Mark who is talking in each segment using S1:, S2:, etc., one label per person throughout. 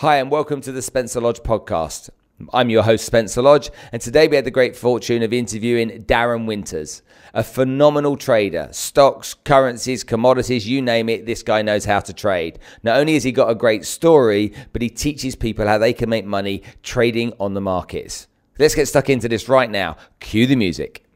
S1: Hi, and welcome to the Spencer Lodge podcast. I'm your host, Spencer Lodge, and today we had the great fortune of interviewing Darren Winters, a phenomenal trader. Stocks, currencies, commodities, you name it, this guy knows how to trade. Not only has he got a great story, but he teaches people how they can make money trading on the markets. Let's get stuck into this right now. Cue the music.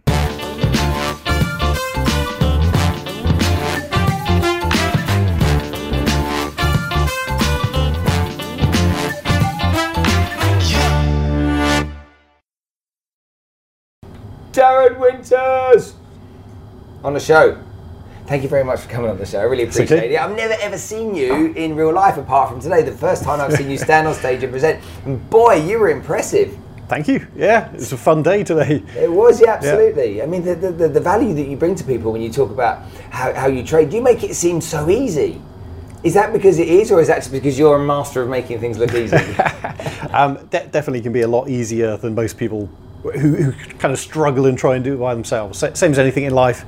S1: Darren Winters on the show. Thank you very much for coming on the show. I really appreciate
S2: okay.
S1: it. I've never ever seen you in real life apart from today. The first time I've seen you stand on stage and present. And boy, you were impressive.
S2: Thank you. Yeah, it's a fun day today.
S1: It was, yeah, absolutely. Yeah. I mean, the, the, the, value that you bring to people when you talk about how, how you trade, you make it seem so easy. Is that because it is, or is that just because you're a master of making things look easy?
S2: um, de- definitely can be a lot easier than most people who, who, kind of struggle and try and do it by themselves. Same as anything in life,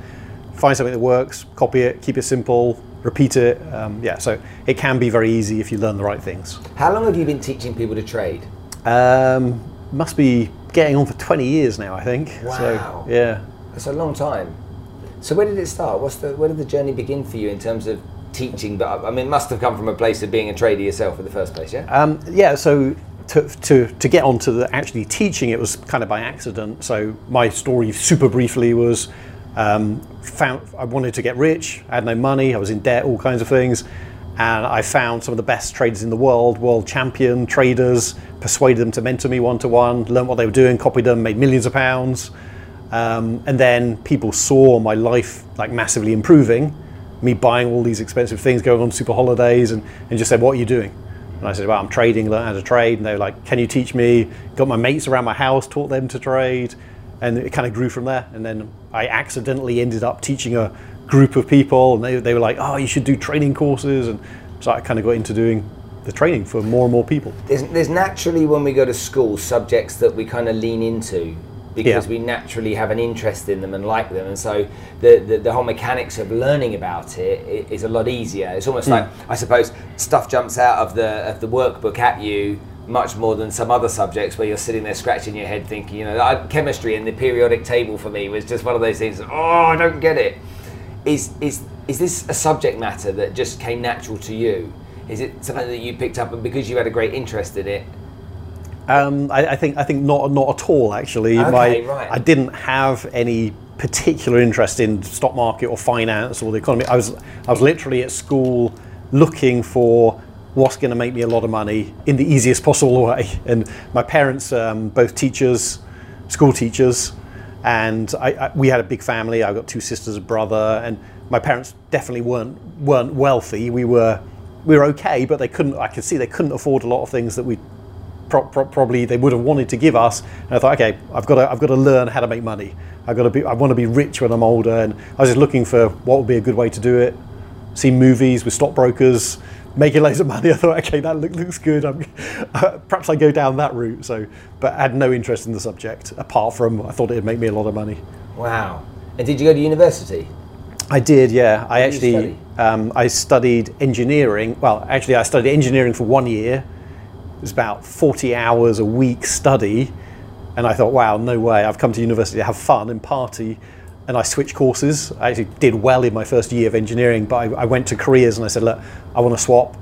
S2: find something that works, copy it, keep it simple, repeat it. Um, yeah, so it can be very easy if you learn the right things.
S1: How long have you been teaching people to trade?
S2: Um, must be getting on for 20 years now, I think.
S1: Wow.
S2: So, yeah.
S1: That's a long time. So where did it start? What's the where did the journey begin for you in terms of teaching? But I mean, it must have come from a place of being a trader yourself in the first place, yeah.
S2: Um, yeah. So to, to, to get onto the actually teaching it was kind of by accident. So my story, super briefly, was um, found I wanted to get rich. I had no money. I was in debt, all kinds of things, and I found some of the best traders in the world, world champion traders, persuaded them to mentor me one to one, learned what they were doing, copied them, made millions of pounds, um, and then people saw my life like massively improving. Me buying all these expensive things, going on super holidays, and, and just said, "What are you doing?" And I said, well, I'm trading, learn how to trade. And they were like, can you teach me? Got my mates around my house, taught them to trade. And it kind of grew from there. And then I accidentally ended up teaching a group of people. And they, they were like, oh, you should do training courses. And so I kind of got into doing the training for more and more people.
S1: There's, there's naturally, when we go to school, subjects that we kind of lean into because yeah. we naturally have an interest in them and like them. And so the, the, the, whole mechanics of learning about it is a lot easier. It's almost mm. like, I suppose, stuff jumps out of the, of the workbook at you much more than some other subjects where you're sitting there scratching your head thinking, you know, chemistry and the periodic table for me was just one of those things, oh, I don't get it. Is, is, is this a subject matter that just came natural to you? Is it something that you picked up and because you had a great interest in it,
S2: um, I, I, think I think not not at all. Actually,
S1: okay,
S2: My,
S1: right.
S2: I didn't have any particular interest in stock market or finance or the economy. I was I was literally at school looking for what's going to make me a lot of money in the easiest possible way. And my parents, um, both teachers, school teachers, and I, I, we had a big family. I got two sisters, a brother, and my parents definitely weren't weren't wealthy. We were we were okay, but they couldn't. I could see they couldn't afford a lot of things that we pro- pro- probably they would have wanted to give us. And I thought, okay, I've got to, I've got to learn how to make money. I've got to be, I want to be rich when I'm older. And I was just looking for what would be a good way to do it. See movies with stockbrokers, making loads of money. I thought, okay, that look, looks good. Uh, perhaps I go down that route. So, but I had no interest in the subject apart from I thought it'd make me a lot of money.
S1: Wow. And did you go to university?
S2: I did, yeah. I actually um, I studied engineering. Well, actually, I studied engineering for one year, was about 40 hours a week study. And I thought, wow, no way. I've come to university to have fun and party. And I switched courses. I actually did well in my first year of engineering, but I, I went to careers and I said, look, I want to swap.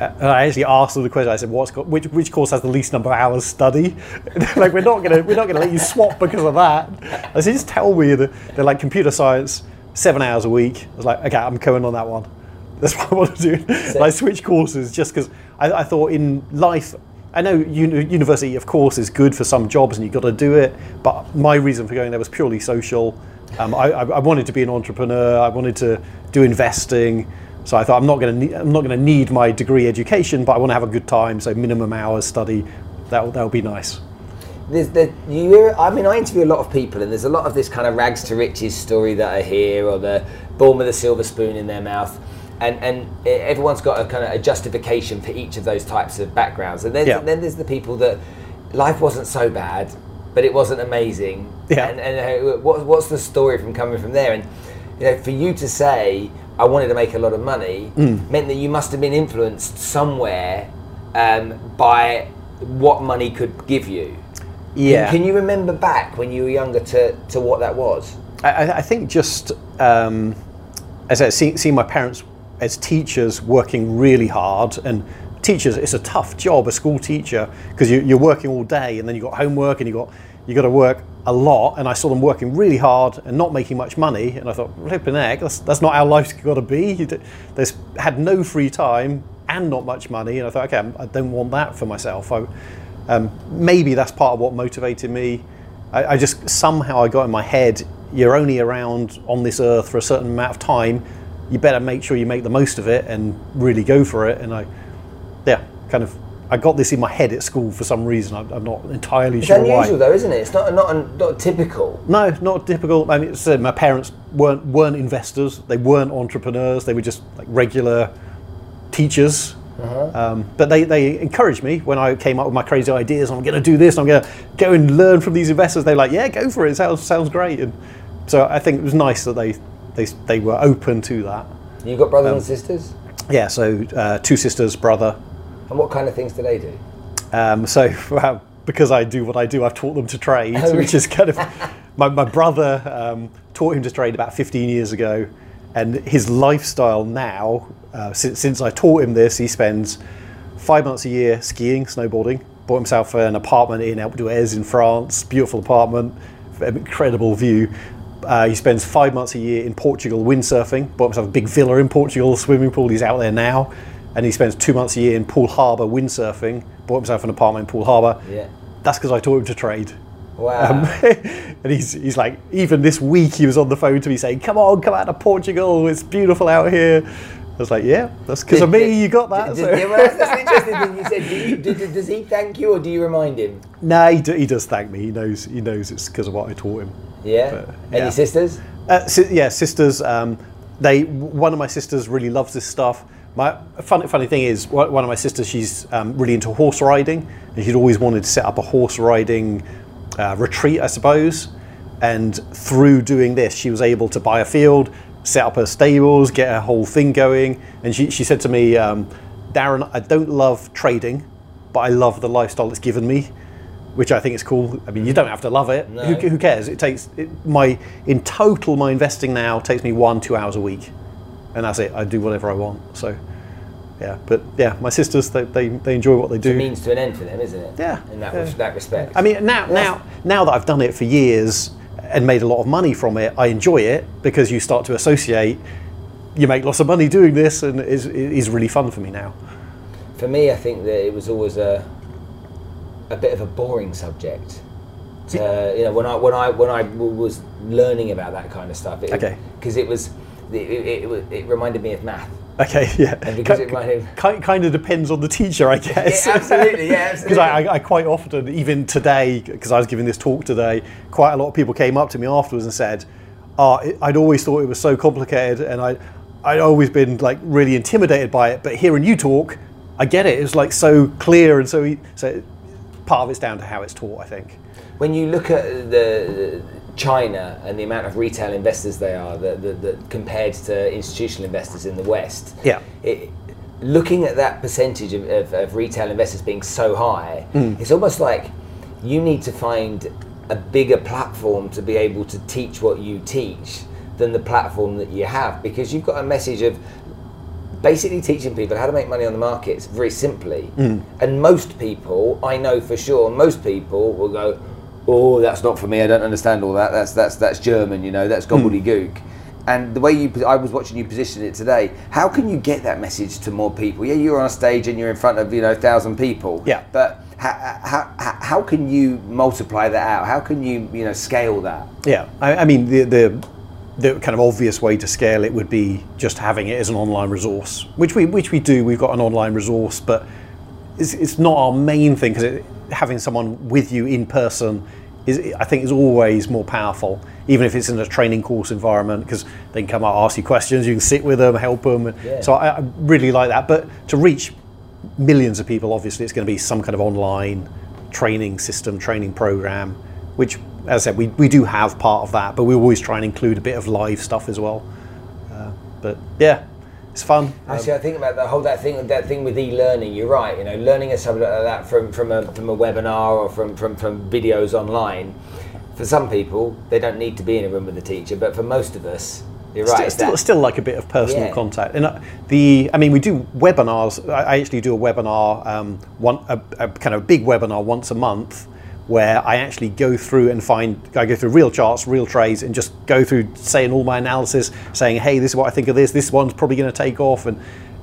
S2: And I actually asked them the question. I said, "What's got, which, which course has the least number of hours study?" like, we're not gonna we're not gonna let you swap because of that. I said, "Just tell me." That they're like computer science, seven hours a week. I was like, "Okay, I'm going on that one." That's what I want to do. I switched courses just because I, I, thought in life, I know uni- university, of course, is good for some jobs and you've got to do it. But my reason for going there was purely social. Um, I, I, wanted to be an entrepreneur. I wanted to do investing. So I thought I'm not going to I'm not going to need my degree education, but I want to have a good time. So minimum hours study, that that would be nice.
S1: There's, there, you, I mean, I interview a lot of people, and there's a lot of this kind of rags to riches story that I hear, or the born with a silver spoon in their mouth and and everyone's got a kind of a justification for each of those types of backgrounds. And then yeah. then there's the people that life wasn't so bad, but it wasn't amazing.
S2: Yeah.
S1: And, and uh, what, what's the story from coming from there? And you know, for you to say I wanted to make a lot of money mm. meant that you must have been influenced somewhere um, by what money could give you.
S2: Yeah.
S1: Can, can you remember back when you were younger to, to what that was?
S2: I, I think just um, as I see, seeing my parents as teachers working really hard. And teachers it's a tough job a school teacher because you, you're working all day and then you've got homework and you've got you got to work a lot. And I saw them working really hard and not making much money. And I thought flipping heck that's, that's not how life's got to be they had no free time and not much money. And I thought okay I don't want that for myself. I, um, maybe that's part of what motivated me. I, I just somehow I got in my head you're only around on this earth for a certain amount of time you better make sure you make the most of it and really go for it. And I, yeah, kind of, I got this in my head at school for some reason. I'm, I'm not entirely
S1: it's
S2: sure
S1: unusual
S2: why.
S1: Unusual though, isn't it? It's not not not typical.
S2: No, not typical. I mean, said my parents weren't weren't investors. They weren't entrepreneurs. They were just like regular teachers. Uh-huh. Um, but they, they encouraged me when I came up with my crazy ideas. I'm going to do this. I'm going to go and learn from these investors. They're like, yeah, go for it. it sounds sounds great. And so I think it was nice that they they, they were open to that.
S1: You got brothers um, and sisters?
S2: Yeah, so uh, two sisters, brother.
S1: And what kind of things do they do?
S2: Um, so well, because I do what I do, I've taught them to trade, oh, which is kind of my, my brother um, taught him to trade about 15 years ago, and his lifestyle now, uh, since, since I taught him this, he spends five months a year skiing, snowboarding. Bought himself an apartment in Alpe d'Huez in France, beautiful apartment, incredible view. Uh, he spends five months a year in Portugal windsurfing. Bought himself a big villa in Portugal, swimming pool. He's out there now, and he spends two months a year in Poole Harbour windsurfing. Bought himself an apartment in Poole Harbour.
S1: Yeah,
S2: that's because I taught him to trade.
S1: Wow. Um,
S2: and he's he's like, even this week he was on the phone to me saying, "Come on, come out to Portugal. It's beautiful out here." I was like, yeah, that's because of me. You got that.
S1: Did, so. yeah, well, that's, interesting thing you said. Do you, do, does he thank you, or do you remind him?
S2: No, he, do, he does thank me. He knows he knows it's because of what I taught him.
S1: Yeah. But, yeah. Any sisters?
S2: Uh, si- yeah, sisters. Um, they one of my sisters really loves this stuff. My funny funny thing is one of my sisters she's um, really into horse riding, and she'd always wanted to set up a horse riding uh, retreat, I suppose. And through doing this, she was able to buy a field, set up her stables, get her whole thing going. And she, she said to me, um, Darren, I don't love trading, but I love the lifestyle it's given me which I think is cool. I mean, you don't have to love it. No. Who, who, cares? It takes it, my in total my investing now takes me one two hours a week, and that's it. I do whatever I want. So, yeah. But yeah, my sisters they, they, they enjoy what they do.
S1: It's a means to an end for them, isn't it?
S2: Yeah.
S1: In that
S2: yeah.
S1: that respect.
S2: I mean, now now now that I've done it for years and made a lot of money from it, I enjoy it because you start to associate. You make lots of money doing this, and it is, it is really fun for me now.
S1: For me, I think that it was always a a bit of a boring subject. To, uh, you know, when I when I when I was learning about that kind of stuff, it,
S2: okay,
S1: because it was it, it, it, it reminded me of math.
S2: Okay, yeah.
S1: And because it might have...
S2: kind, kind of depends on the teacher, I guess.
S1: Yeah, absolutely, yeah.
S2: Because I, I, quite often, even today, because I was giving this talk today, quite a lot of people came up to me afterwards and said, "Oh, I'd always thought it was so complicated, and I, I'd always been like really intimidated by it, but hearing you talk, I get it. It's like so clear and so so part of it's down to how it's taught, I think.
S1: When you look at the China and the amount of retail investors they are, the, the, the compared to institutional investors in the West,
S2: yeah.
S1: It, looking at that percentage of, of, of retail investors being so high,
S2: mm.
S1: it's almost like you need to find a bigger platform to be able to teach what you teach than the platform that you have because you've got a message of basically teaching people how to make money on the markets very simply.
S2: Mm.
S1: And most people, I know for sure, most people will go, "Oh, that's not for me. I don't understand all that. That's that's that's German. You know, that's gobbledygook." Mm. And the way you, I was watching you position it today. How can you get that message to more people? Yeah, you're on a stage and you're in front of you know a thousand people.
S2: Yeah.
S1: But how, how, how can you multiply that out? How can you you know scale that?
S2: Yeah, I, I mean the the the kind of obvious way to scale it would be just having it as an online resource, which we which we do. We've got an online resource, but it's, it's not our main thing because having someone with you in person is I think is always more powerful, even if it's in a training course environment because they can come out ask you questions, you can sit with them, help them.
S1: Yeah.
S2: So I, I really like that. But to reach millions of people, obviously, it's going to be some kind of online training system, training program, which as I said, we, we do have part of that, but we always try and include a bit of live stuff as well. Uh, but yeah, it's fun.
S1: Actually, um, I think about the whole that thing that thing with e-learning. You're right. You know, learning a subject like that from from a from a webinar or from from from videos online. For some people, they don't need to be in a room with a teacher, but for most of us, you're right.
S2: Still, still, still, like a bit of personal yeah. contact. And uh, the, I mean, we do webinars. I actually do a webinar, um, one a, a, kind of big webinar once a month, where I actually go through and find. I go through real charts, real trades, and just go through saying all my analysis, saying, "Hey, this is what I think of this. This one's probably going to take off," and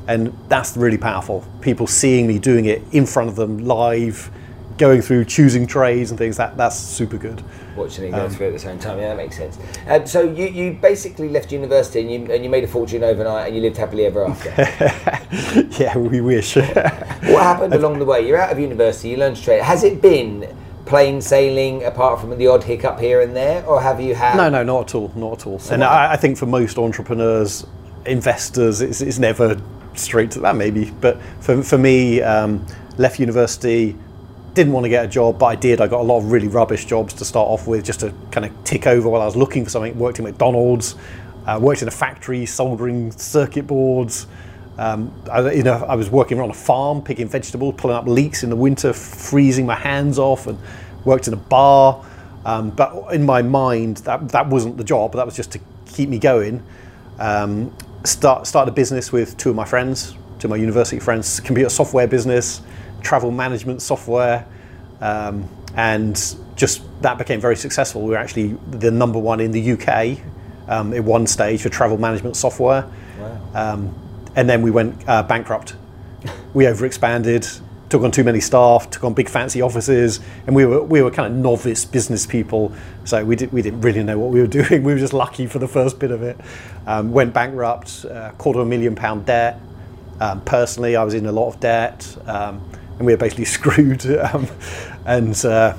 S2: and that's really powerful. People seeing me doing it in front of them live going through choosing trades and things. That that's super good.
S1: Watching it go um, through at the same time, yeah, that makes sense. Um, so you, you basically left university and you and you made a fortune overnight and you lived happily ever after.
S2: yeah, we wish.
S1: what happened along the way? You're out of university. You learned to trade. Has it been? Plain sailing apart from the odd hiccup here and there or have you had
S2: no no not at all not at all so and I, I, think for most entrepreneurs investors it's, it's never straight to that maybe but for, for me um, left university didn't want to get a job, but I did. I got a lot of really rubbish jobs to start off with, just to kind of tick over while I was looking for something. Worked in McDonald's, uh, worked in a factory soldering circuit boards. Um, I, you know, I was working on a farm, picking vegetables, pulling up leeks in the winter, freezing my hands off, and worked in a bar. Um, but in my mind, that that wasn't the job. That was just to keep me going. Um, start started a business with two of my friends, two of my university friends, computer software business travel management software, um, and just that became very successful. We were actually the number one in the UK um, at one stage for travel management software. Wow. And then we went uh, bankrupt. we overexpanded, took on too many staff, took on big fancy offices, and we were we were kind of novice business people, so we did we didn't really know what we were doing. We were just lucky for the first bit of it. Um, went bankrupt, uh, quarter of a million pound debt. Um, personally, I was in a lot of debt. Um, and we were basically screwed. Um, and uh,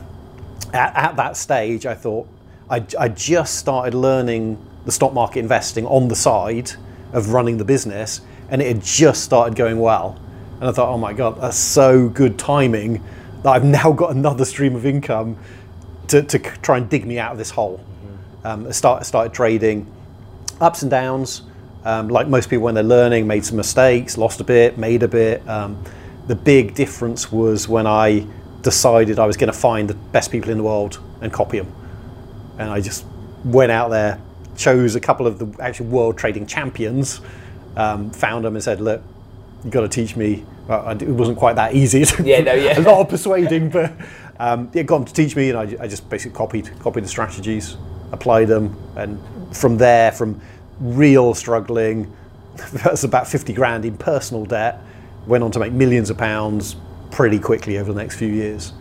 S2: at, at, that stage, I thought I, I just started learning the stock market investing on the side of running the business, and it had just started going well. And I thought, oh my god, that's so good timing that I've now got another stream of income to, to try and dig me out of this hole. Mm-hmm. Um, I start, started trading, ups and downs. Um, like most people when they're learning, made some mistakes, lost a bit, made a bit. Um, the big difference was when I decided I was going to find the best people in the world and copy them. And I just went out there, chose a couple of the actual world trading champions, um, found them and said, look, you've got to teach me. Well, it wasn't quite that easy.
S1: yeah, no, yeah.
S2: a lot of persuading, but um, yeah, got them to teach me, and I, I just basically copied copied the strategies, applied them, and from there, from real struggling, that's about 50 grand in personal debt, went on to make millions of pounds pretty quickly over the next few years.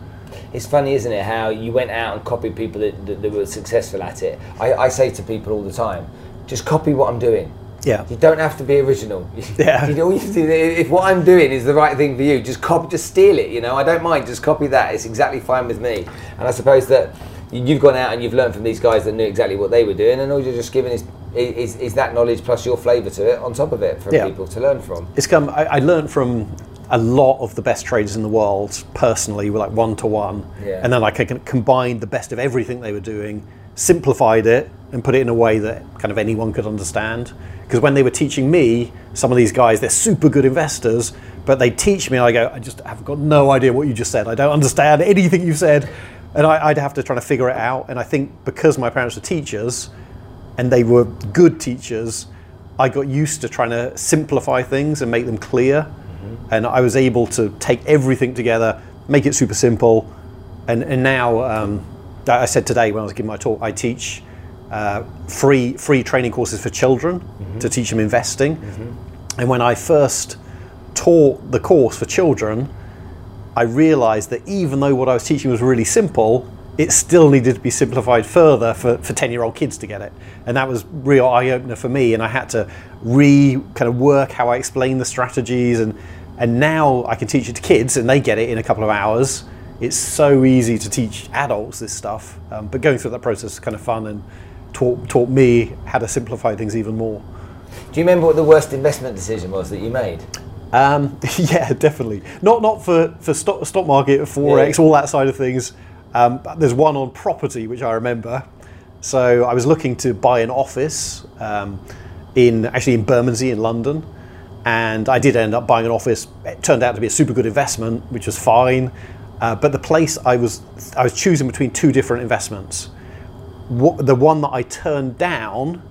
S1: It's funny, isn't it, how you went out and copied people that, that, that were successful at it. I, I, say to people all the time, just copy what I'm doing.
S2: Yeah.
S1: You don't have to be original.
S2: Yeah.
S1: you do, if what I'm doing is the right thing for you, just copy, just steal it. You know, I don't mind. Just copy that. It's exactly fine with me. And I suppose that you've gone out and you've learned from these guys that knew exactly what they were doing, and all you're just giving is is, is that knowledge plus your flavour to it on top of it for yeah. people to learn from.
S2: It's come. I, I, learned from a lot of the best traders in the world personally, like one to one, and then I can combine the best of everything they were doing, simplified it, and put it in a way that kind of anyone could understand. Because when they were teaching me, some of these guys, they're super good investors, but they teach me, and I go, I just have got no idea what you just said. I don't understand anything you said and I, would have to try to figure it out. And I think because my parents were teachers, and they were good teachers, I got used to trying to simplify things and make them clear. Mm-hmm. And I was able to take everything together, make it super simple. And, and now, um, I said today when I was giving my talk, I teach uh, free, free training courses for children mm-hmm. to teach them investing. Mm-hmm. And when I first taught the course for children, I realized that even though what I was teaching was really simple, it still needed to be simplified further for, for 10 year old kids to get it. And that was real eye opener for me. And I had to re kind of work how I explain the strategies. And, and now I can teach it to kids and they get it in a couple of hours. It's so easy to teach adults this stuff. Um, but going through that process is kind of fun and taught, taught me how to simplify things even more.
S1: Do you remember what the worst investment decision was that you made?
S2: Um, yeah, definitely. Not not for, for stock, stock market, forex, yeah. all that side of things. Um, there's one on property which I remember. So I was looking to buy an office um, in actually in Bermondsey in London, and I did end up buying an office. It turned out to be a super good investment, which was fine. Uh, but the place I was, I was choosing between two different investments. The one that I turned down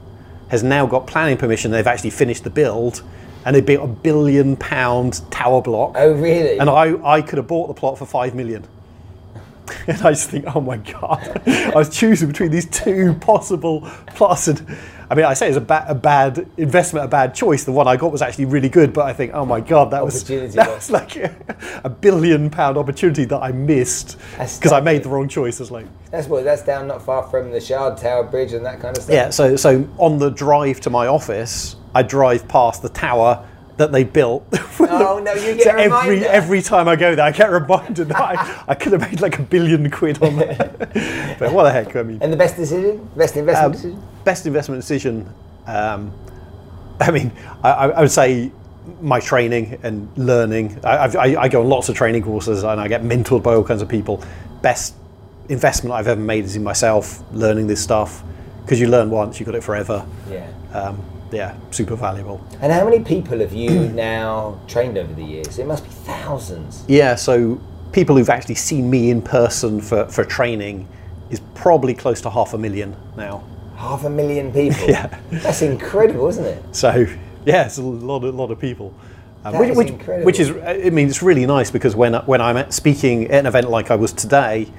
S2: has now got planning permission. They've actually finished the build, and they built a billion pound tower block.
S1: Oh, really?
S2: And I, I could have bought the plot for five million. And I just think, oh my god! I was choosing between these two possible plots, and I mean, I say it's a, ba- a bad investment, a bad choice. The one I got was actually really good, but I think, oh my god, that was that
S1: lost.
S2: was like a, a billion pound opportunity that I missed because I made the wrong choices. Like,
S1: That's what. That's down not far from the Shard Tower Bridge and that kind of stuff.
S2: yeah. So, so on the drive to my office, I drive past the tower that they built.
S1: Oh no, you get
S2: So every every time I go there, I get reminded that I, I could have made like a billion quid on that. but what the heck? I mean,
S1: And the best decision, best investment
S2: Um,
S1: decision.
S2: best investment decision. Um, I mean, I, I would say my training and learning. I, I've- I, I go on lots of training courses and I get mentored by all kinds of people. Best investment I've ever made is in myself, learning this stuff because you learn once, you got it forever.
S1: Yeah.
S2: Um, yeah, super valuable.
S1: And how many people have you now trained over the years? It must be thousands.
S2: Yeah, so people who've actually seen me in person for, for training is probably close to half a million now.
S1: Half a million people.
S2: Yeah.
S1: That's incredible, isn't it?
S2: So yeah, it's a lot, a lot of people. Um, which,
S1: is
S2: which,
S1: incredible.
S2: which is, I mean, it's really nice because when when I'm speaking at an event like I was today,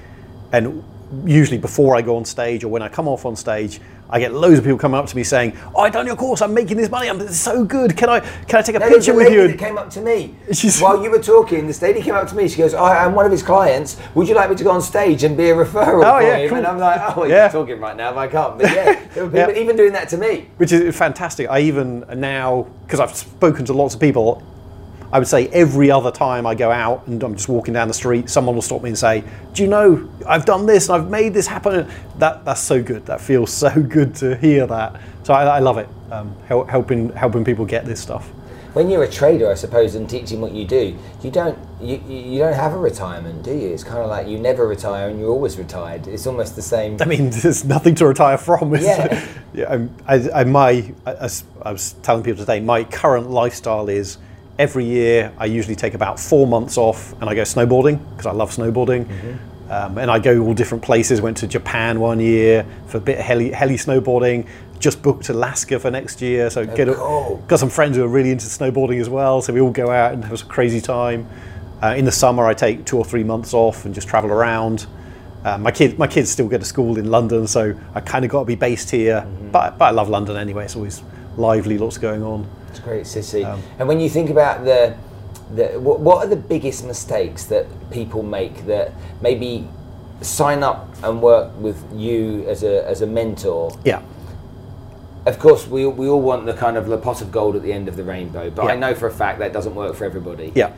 S2: and usually before I go on stage or when I come off on stage, I get loads of people coming up to me saying, "Oh, I done your course. I'm making this money. I'm it's so good. Can I can I take a
S1: No, there's
S2: picture
S1: a
S2: with
S1: lady
S2: you?"
S1: that came up to me
S2: She's-
S1: while you were talking. This lady came up to me. She goes, "I am one of his clients. Would you like me to go on stage and be a referral
S2: Oh,
S1: for
S2: yeah,
S1: him?"
S2: cool.
S1: And I'm like, "Oh,
S2: Yeah.
S1: you're talking right now, but I can't." But yeah, there people
S2: Yeah.
S1: even doing that to me.
S2: which is fantastic. I even now, because I've spoken to lots of people, I would say every other time I go out and I'm just walking down the street, someone will stop me and say, "Do you know I've done this and I've made this happen?" That that's so good. That feels so good to hear that. So I, I love it. Um, hel- helping helping people get this stuff.
S1: When you're a trader, I suppose, and teaching what you do, you don't you, you don't have a retirement, do you? It's kind of like you never retire and you're always retired. It's almost the same.
S2: I mean, there's nothing to retire from.
S1: Yeah.
S2: yeah. I'm- I, I, my, as I was telling people today, my current lifestyle is every year I usually take about four months off and I go snowboarding because I love snowboarding. Um, and I go all different places. Went to Japan one year for a bit of heli, heli snowboarding. Just booked Alaska for next year. So get a-
S1: cool.
S2: got some friends who are really into snowboarding as well. So we all go out and have a crazy time. Uh, in the summer, I take two or three months off and just travel around. Uh, my kid, my kids still go to school in London, so I kind of got to be based here. But, but I love London anyway. It's always lively, lots going on.
S1: It's a great city.
S2: Um,
S1: and when you think about the, the what, what are the biggest mistakes that people make that maybe sign up and work with you as a as a mentor?
S2: Yeah,
S1: Of course, we, we all want the kind of the pot of gold at the end of the rainbow, but I know for a fact that doesn't work for everybody.
S2: yeah,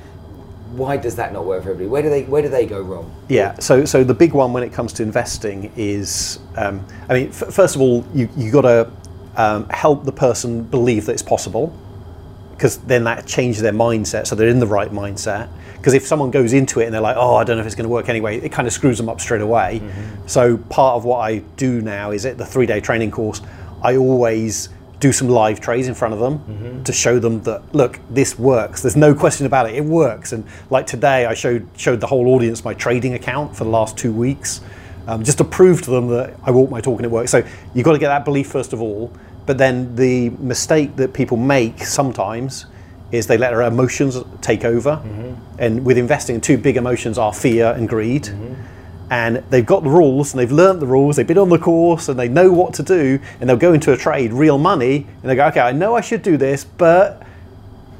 S1: Why does that not work for everybody? Where do they where do they go wrong?
S2: yeah. So, so the big one when it comes to investing is, um, I mean, f- first of all, you you got to um, help the person believe that it's possible, because then that changes their mindset, so they're in the right mindset. Because if someone goes into it and they're like, "Oh, I don't know if it's going to work anyway," it kind of screws them up straight away. Mm-hmm. So part of what I do now is at the three-day training course, I always do some live trades in front of them mm-hmm. to show them that look, this works. There's no question about it. It works. And like today, I showed showed the whole audience my trading account for the mm-hmm. last two weeks, um, just to prove to them that I walk my talk and it works. So you've got to get that belief first of all. But then the mistake that people make sometimes is they let their emotions take over. Mm-hmm. And with investing, two big emotions are fear and greed. Mm-hmm. And they've got the rules and they've learnt the rules, they've been on the course and they know what to do. And they'll go into a trade, real money, and they go, okay, I know I should do this, but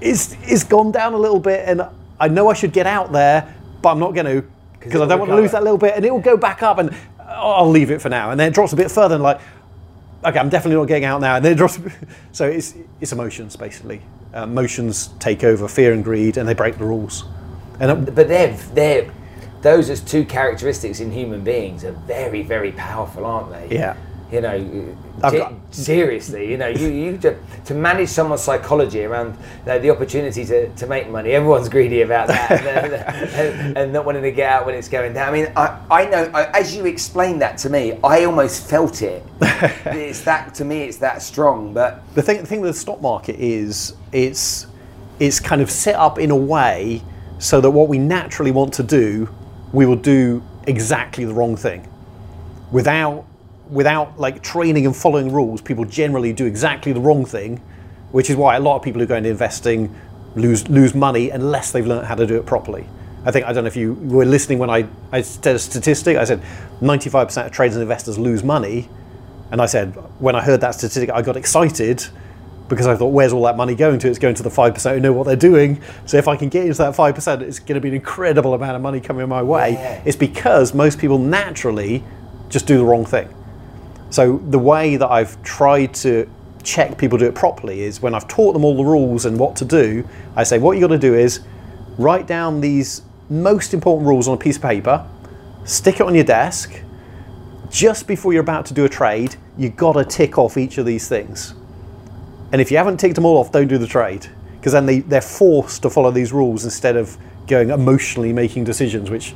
S2: it's, it's gone down a little bit and I know I should get out there, but I'm not going to because I don't want to lose that little bit and it will go back up and I'll leave it for now. And then it drops a bit further and like, okay, I'm definitely not getting out now. And then it drops. So it's it's emotions basically. Uh, emotions take over fear and greed, and they break the rules. And uh,
S1: But they're they're those as two characteristics in human beings are very very powerful, aren't they?
S2: yeah,
S1: You know,
S2: got-
S1: seriously, you know, you, you to, to manage someone's psychology around uh, the opportunity to, to make money. Everyone's greedy about that and, and, and not wanting to get out when it's going down. I mean, I, I know, I, as you explained that to me, I almost felt it. it's that, to me, it's that strong. But
S2: the thing the thing with the stock market is it's it's kind of set up in a way so that what we naturally want to do, we will do exactly the wrong thing. Without without like training and following rules, people generally do exactly the wrong thing, which is why a lot of people who go into investing lose lose money unless they've learned how to do it properly. I think I don't know if you were listening when I, I said a statistic. I said 95% of traders and investors lose money, and I said when I heard that statistic, I got excited because I thought, where's all that money going to? It's going to the 5% who know what they're doing. So if I can get into that 5%, it's going to be an incredible amount of money coming my way. Yeah. It's because most people naturally just do the wrong thing. So the way that I've tried to check people do it properly is when I've taught them all the rules and what to do, I say, what you got to do is write down these most important rules on a piece of paper, stick it on your desk. Just before you're about to do a trade, you've got to tick off each of these things. And if you haven't ticked them all off, don't do the trade. Because then they, they're forced to follow these rules instead of going emotionally making decisions, which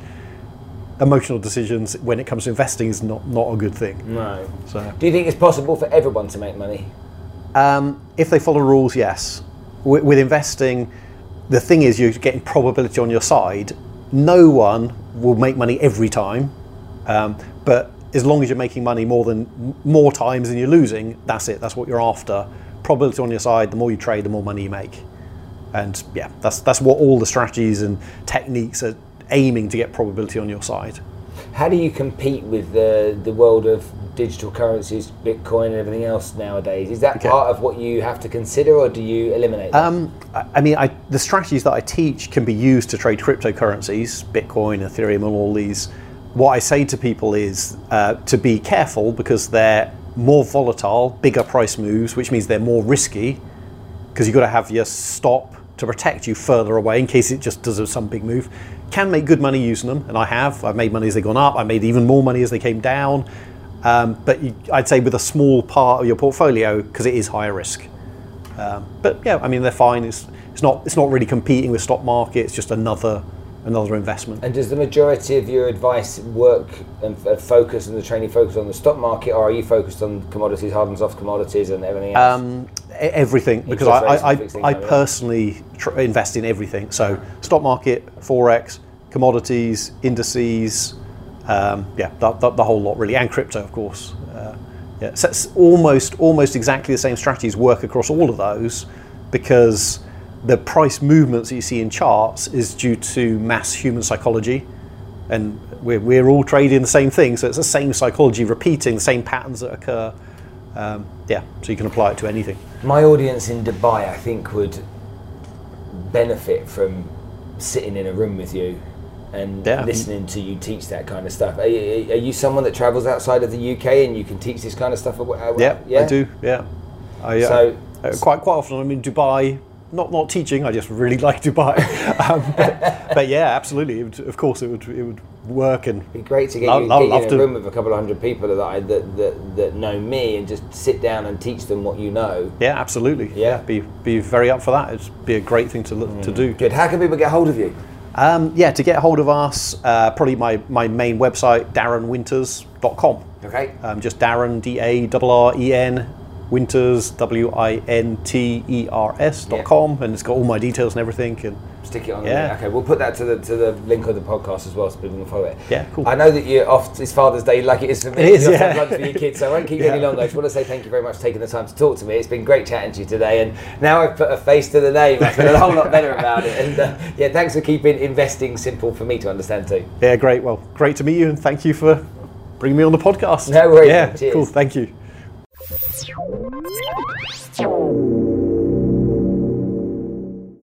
S2: emotional decisions when it comes to investing is not, not a good thing.
S1: No. So. Do you think it's possible for everyone to make money?
S2: Um, if they follow rules, yes. With, with investing, the thing is you're getting probability on your side. No one will make money every time, um, but as long as you're making money more than more times than you're losing, that's it. That's what you're after. Probability on your side. The more you trade, the more money you make. And yeah, that's that's what all the strategies and techniques are aiming to get probability on your side.
S1: How do you compete with the the world of digital currencies, Bitcoin, and everything else nowadays? Is that okay. part of what you have to consider, or do you eliminate? Um,
S2: I mean, I, the strategies that I teach can be used to trade cryptocurrencies, Bitcoin, Ethereum, and all these. What I say to people is uh, to be careful because they're more volatile, bigger price moves, which means they're more risky because you've got to have your stop to protect you further away in case it just does some big move. Can make good money using them, and I have. I've made money as they've gone up. I made even more money as they came down. Um, but you, I'd say with a small part of your portfolio because it is higher risk. Um, but yeah, I mean they're fine. It's it's not it's not really competing with stock market. It's just another another investment.
S1: And does the majority of your advice work and focus and the training focus on the stock market, or are you focused on commodities, hard and soft commodities, and everything else? Um,
S2: everything, because I, I, I, I personally tr- invest in everything. So stock market, forex, commodities, indices, um, yeah, the, whole lot really, and crypto, of course. Uh, yeah, so it's almost almost exactly the same strategies work across all of those because the price movements that you see in charts is due to mass human psychology. And we're, we're all trading the same thing so it's the same psychology repeating the same patterns that occur. Um, yeah so you can apply it to anything.
S1: My audience in dubai i think would benefit from sitting in a room with you and yeah. listening to you teach that kind of stuff. Are you, are you, someone that travels outside of the uk and you can teach this kind of stuff?
S2: Yeah, yeah? i do yeah. I, uh, so uh, quite quite often i'm in dubai not not teaching. I just really like Dubai. um, but, but, yeah, absolutely. Would, of course, it would it would work and
S1: It'd be great to get you, get you in a room with a couple of hundred people that, I, that, that that know me and just sit down and teach them what you know.
S2: Yeah, absolutely. Yeah, be be very up for that. It'd be a great thing to mm. to do.
S1: Good. How can people get hold of you?
S2: Um, yeah, to get hold of us, uh, probably my, my main website, darrenwinters.com.
S1: Okay.
S2: Um, just Darren, D A R R E N Winters, W I N T E R S dot com, yeah. and it's got all my details and everything. And
S1: stick it on. Yeah. Okay, we'll put that to the to the link of the podcast as well, so people can follow it.
S2: Yeah, cool.
S1: I know that you're off. It's Father's Day, like it is for me.
S2: It is. Yeah.
S1: lunch for your kids, so I won't keep you yeah. any longer. I just want to say thank you very much for taking the time to talk to me. It's been great chatting to you today, and now I've put a face to the name. I feel a whole lot better about it. And uh, yeah, thanks for keeping investing simple for me to understand too.
S2: Yeah, great. Well, great to meet you, and thank you for bringing me on the podcast.
S1: No worries.
S2: Yeah, Cheers. cool. Thank you. you